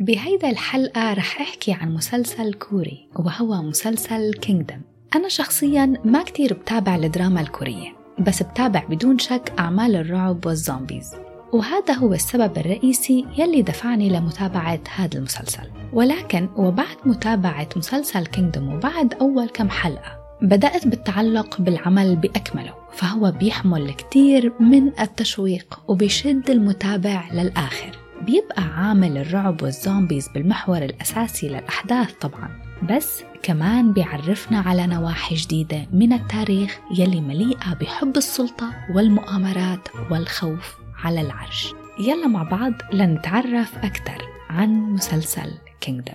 بهيدا الحلقة رح أحكي عن مسلسل كوري وهو مسلسل Kingdom أنا شخصيا ما كتير بتابع الدراما الكورية بس بتابع بدون شك أعمال الرعب وال zombies. وهذا هو السبب الرئيسي يلي دفعني لمتابعة هذا المسلسل. ولكن وبعد متابعة مسلسل Kingdom وبعد أول كم حلقة بدأت بالتعلق بالعمل بأكمله فهو بيحمل كتير من التشويق وبيشد المتابع للآخر. بيبقى عامل الرعب وال zombies بالمحور الأساسي للأحداث طبعا بس كمان بيعرفنا على نواحي جديدة من التاريخ يلي مليئة بحب السلطة والمؤامرات والخوف على العرش. يلا مع بعض لنتعرف أكثر عن مسلسل Kingdom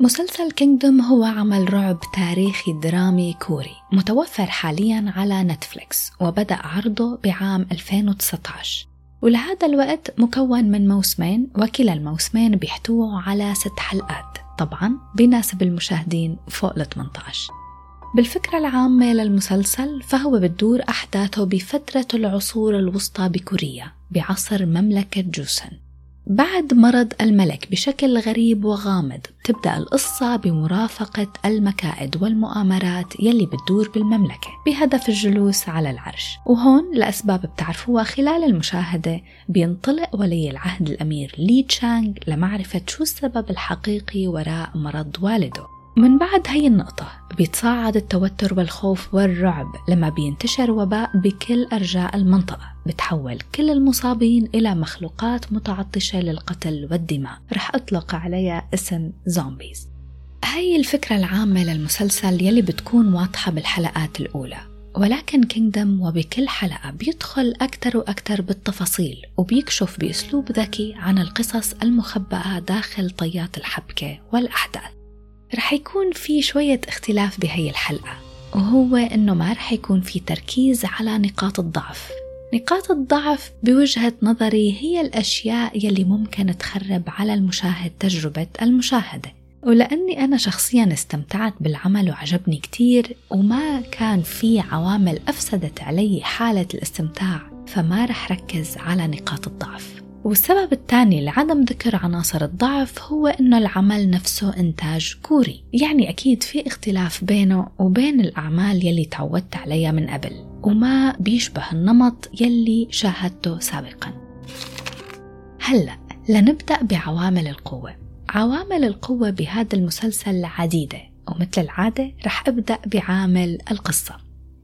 مسلسل Kingdom هو عمل رعب تاريخي درامي كوري متوفر حاليا على نتفليكس وبدأ عرضه بعام 2019 ولهذا الوقت مكون من موسمين وكلا الموسمين بيحتووا على ست حلقات طبعا بيناسب المشاهدين فوق ال 18 بالفكرة العامة للمسلسل فهو بتدور أحداثه بفترة العصور الوسطى بكوريا بعصر مملكة جوسن. بعد مرض الملك بشكل غريب وغامض تبدأ القصة بمرافقة المكائد والمؤامرات يلي بتدور بالمملكة بهدف الجلوس على العرش. وهون لأسباب بتعرفوها خلال المشاهدة بينطلق ولي العهد الأمير لي تشانغ لمعرفة شو السبب الحقيقي وراء مرض والده. من بعد هي النقطة بيتصاعد التوتر والخوف والرعب لما بينتشر وباء بكل أرجاء المنطقة بتحول كل المصابين إلى مخلوقات متعطشة للقتل والدماء. رح أطلق عليها اسم زومبيز هاي الفكرة العامة للمسلسل يلي بتكون واضحة بالحلقات الأولى. ولكن كينجدم وبكل حلقة بيدخل أكثر وأكثر بالتفاصيل وبيكشف بأسلوب ذكي عن القصص المخبأة داخل طيات الحبكة والأحداث. رح يكون في شوية اختلاف بهي الحلقة وهو إنه ما رح يكون في تركيز على نقاط الضعف. نقاط الضعف بوجهة نظري هي الأشياء يلي ممكن تخرب على المشاهد تجربة المشاهدة. ولأني أنا شخصيا استمتعت بالعمل وعجبني كتير وما كان في عوامل أفسدت علي حالة الاستمتاع فما رح ركز على نقاط الضعف. والسبب الثاني لعدم ذكر عناصر الضعف هو إنه العمل نفسه إنتاج كوري. يعني أكيد في اختلاف بينه وبين الأعمال يلي تعودت عليها من قبل وما بيشبه النمط يلي شاهدته سابقا. هلأ لنبدأ بعوامل القوة. عوامل القوة بهذا المسلسل عديدة ومثل العادة رح أبدأ بعامل القصة.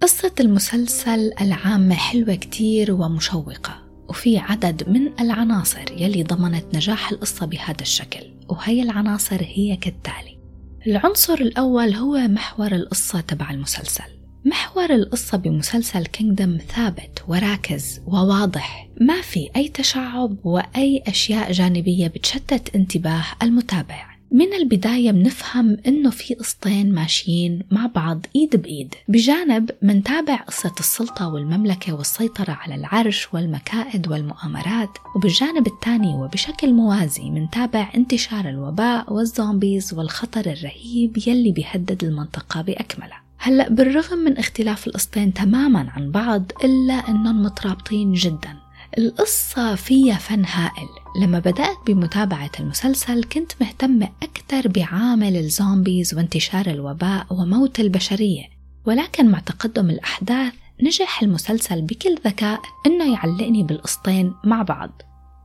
قصة المسلسل العامة حلوة كتير ومشوقة. وفي عدد من العناصر يلي ضمنت نجاح القصة بهذا الشكل وهي العناصر هي كالتالي. العنصر الأول هو محور القصة تبع المسلسل. محور القصة بمسلسل كينجدم ثابت وراكز وواضح ما في أي تشعب وأي أشياء جانبية بتشتت انتباه المتابع. من البداية بنفهم إنه في قصتين ماشيين مع بعض إيد بإيد. بجانب منتابع قصة السلطة والمملكة والسيطرة على العرش والمكائد والمؤامرات وبالجانب الثاني وبشكل موازي منتابع انتشار الوباء والزومبيز والخطر الرهيب يلي بيهدد المنطقة بأكملها. هلأ بالرغم من اختلاف القصتين تماما عن بعض إلا أنهم مترابطين جدا. القصة فيها فن هائل. لما بدأت بمتابعة المسلسل كنت مهتمة أكثر بعامل الزومبيز وانتشار الوباء وموت البشرية. ولكن مع تقدم الأحداث نجح المسلسل بكل ذكاء إنه يعلقني بالقسطين مع بعض.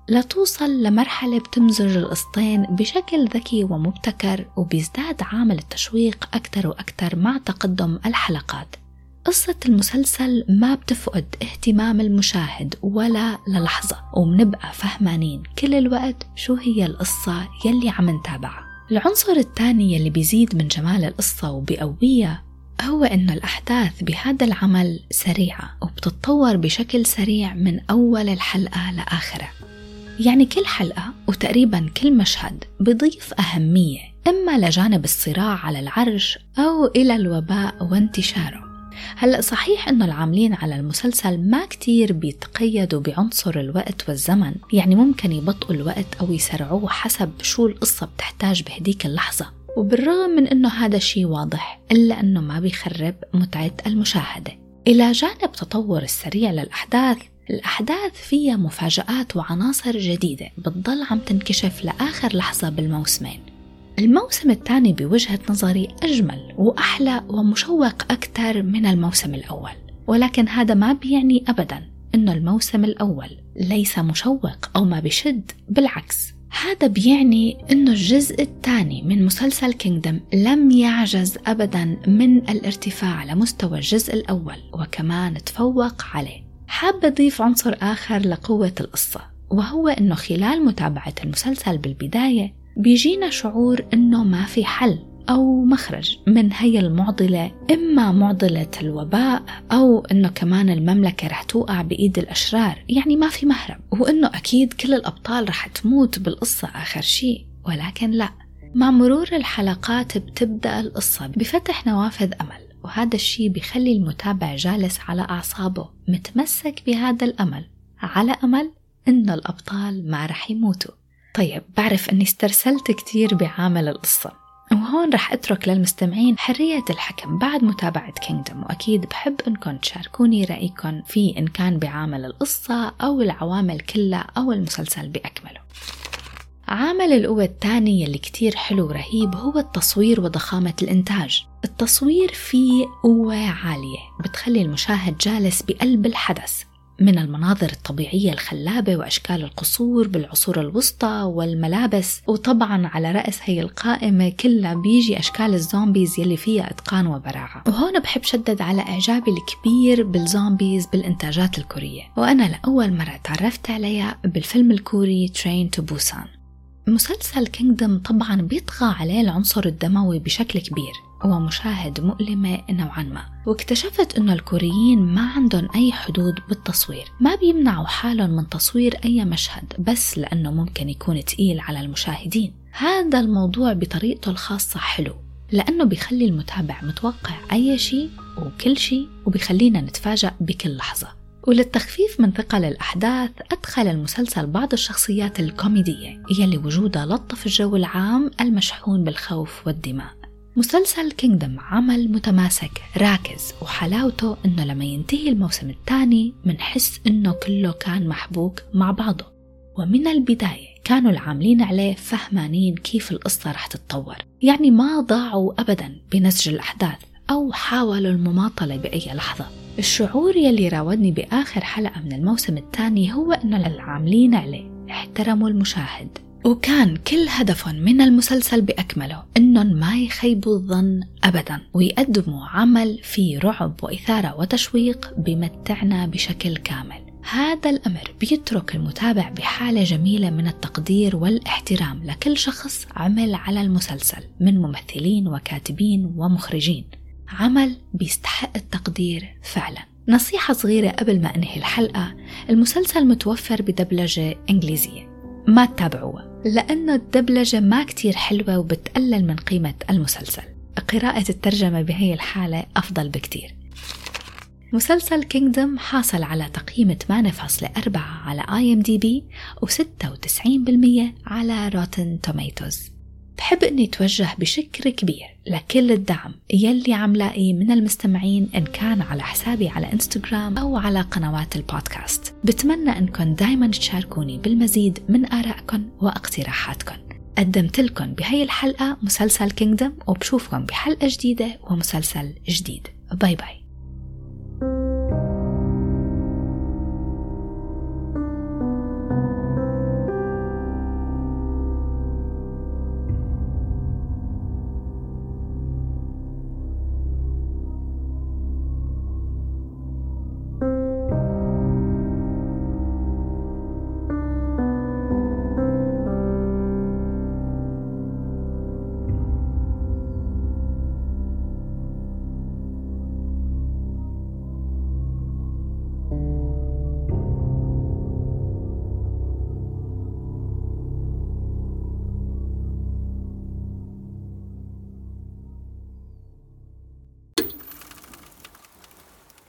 لتوصل لمرحلة بتمزج القسطين بشكل ذكي ومبتكر وبيزداد عامل التشويق أكثر وأكثر مع تقدم الحلقات. قصة المسلسل ما بتفقد اهتمام المشاهد ولا للحظة ومنبقى فهمانين كل الوقت شو هي القصة يلي عم نتابعها. العنصر الثاني يلي بيزيد من جمال القصة وبقويها هو إنه الأحداث بهذا العمل سريعة وبتتطور بشكل سريع من أول الحلقة لآخرها يعني كل حلقة وتقريبا كل مشهد بضيف أهمية إما لجانب الصراع على العرش أو إلى الوباء وانتشاره. هلأ صحيح أنه العاملين على المسلسل ما كتير بيتقيدوا بعنصر الوقت والزمن يعني ممكن يبطئوا الوقت أو يسرعوه حسب شو القصة بتحتاج بهديك اللحظة. وبالرغم من أنه هذا الشيء واضح إلا أنه ما بيخرب متعة المشاهدة. إلى جانب تطور السريع للأحداث الأحداث فيها مفاجآت وعناصر جديدة بتضل عم تنكشف لآخر لحظة بالموسمين. الموسم الثاني بوجهة نظري أجمل وأحلى ومشوق أكثر من الموسم الأول. ولكن هذا ما بيعني أبدا أنه الموسم الأول ليس مشوق أو ما بشد بالعكس. هذا بيعني أنه الجزء الثاني من مسلسل كينجدم لم يعجز أبدا من الارتفاع لمستوى الجزء الأول وكمان تفوق عليه. حابة أضيف عنصر آخر لقوة القصة وهو أنه خلال متابعة المسلسل بالبداية بيجينا شعور أنه ما في حل أو مخرج من هي المعضلة إما معضلة الوباء أو أنه كمان المملكة رح توقع بإيد الأشرار يعني ما في مهرب وأنه أكيد كل الأبطال رح تموت بالقصة آخر شيء ولكن لا. مع مرور الحلقات بتبدأ القصة بفتح نوافذ أمل وهذا الشيء بيخلي المتابع جالس على أعصابه متمسك بهذا الأمل على أمل إنه الأبطال ما رح يموتوا. طيب بعرف أني استرسلت كتير بعامل القصة وهون رح أترك للمستمعين حرية الحكم بعد متابعة كينجدم وأكيد بحب أنكم تشاركوني رأيكم في إن كان بعامل القصة أو العوامل كلها أو المسلسل بأكمله. عامل القوة الثاني يلي كتير حلو ورهيب هو التصوير وضخامة الإنتاج. التصوير فيه قوة عالية بتخلي المشاهد جالس بقلب الحدث. من المناظر الطبيعية الخلابة وأشكال القصور بالعصور الوسطى والملابس. وطبعا على رأس هي القائمة كلها بيجي أشكال ال zombies يلي فيها إتقان وبراعة. وهون بحب شدد على إعجابي الكبير بال zombies بالإنتاجات الكورية. وأنا لأول مرة تعرفت عليها بالفيلم الكوري Train to Busan مسلسل كينجدم طبعا بيطغى عليه العنصر الدموي بشكل كبير. ومشاهد مؤلمة نوعا ما. واكتشفت أنه الكوريين ما عندهم أي حدود بالتصوير. ما بيمنعوا حالهم من تصوير أي مشهد بس لأنه ممكن يكون تقيل على المشاهدين. هذا الموضوع بطريقته الخاصة حلو لأنه بيخلي المتابع متوقع أي شيء وكل شيء وبيخلينا نتفاجأ بكل لحظة. وللتخفيف من ثقل الأحداث أدخل المسلسل بعض الشخصيات الكوميدية يلي وجودها لطف الجو العام المشحون بالخوف والدماء. مسلسل كينجدم عمل متماسك راكز وحلاوته إنه لما ينتهي الموسم الثاني منحس إنه كله كان محبوك مع بعضه. ومن البداية كانوا العاملين عليه فهمانين كيف القصة رح تتطور. يعني ما ضاعوا أبدا بنسج الأحداث أو حاولوا المماطلة بأي لحظة. الشعور يلي راودني بآخر حلقة من الموسم الثاني هو أنه العاملين عليه احترموا المشاهد. وكان كل هدفهم من المسلسل بأكمله إنهم ما يخيبوا الظن أبدا ويقدموا عمل فيه رعب وإثارة وتشويق بمتعنا بشكل كامل. هذا الأمر بيترك المتابع بحالة جميلة من التقدير والاحترام لكل شخص عمل على المسلسل من ممثلين وكاتبين ومخرجين. عمل بيستحق التقدير فعلا. نصيحة صغيرة قبل ما أنهي الحلقة المسلسل متوفر بدبلجة إنجليزية. ما تتابعوها لأنه الدبلجة ما كتير حلوة وبتقلل من قيمة المسلسل. قراءة الترجمة بهي الحالة أفضل بكتير. مسلسل Kingdom حاصل على تقييم 8.4 على بي و96% على Rotten Tomatoes بحب إني اتوجه بشكر كبير لكل الدعم يلي عم لاقيه من المستمعين إن كان على حسابي على إنستغرام أو على قنوات البودكاست. بتمنى انكم دايما تشاركوني بالمزيد من ارائكم واقتراحاتكم قدمت لكم بهي الحلقة مسلسل Kingdom وبشوفكم بحلقة جديدة ومسلسل جديد. bye bye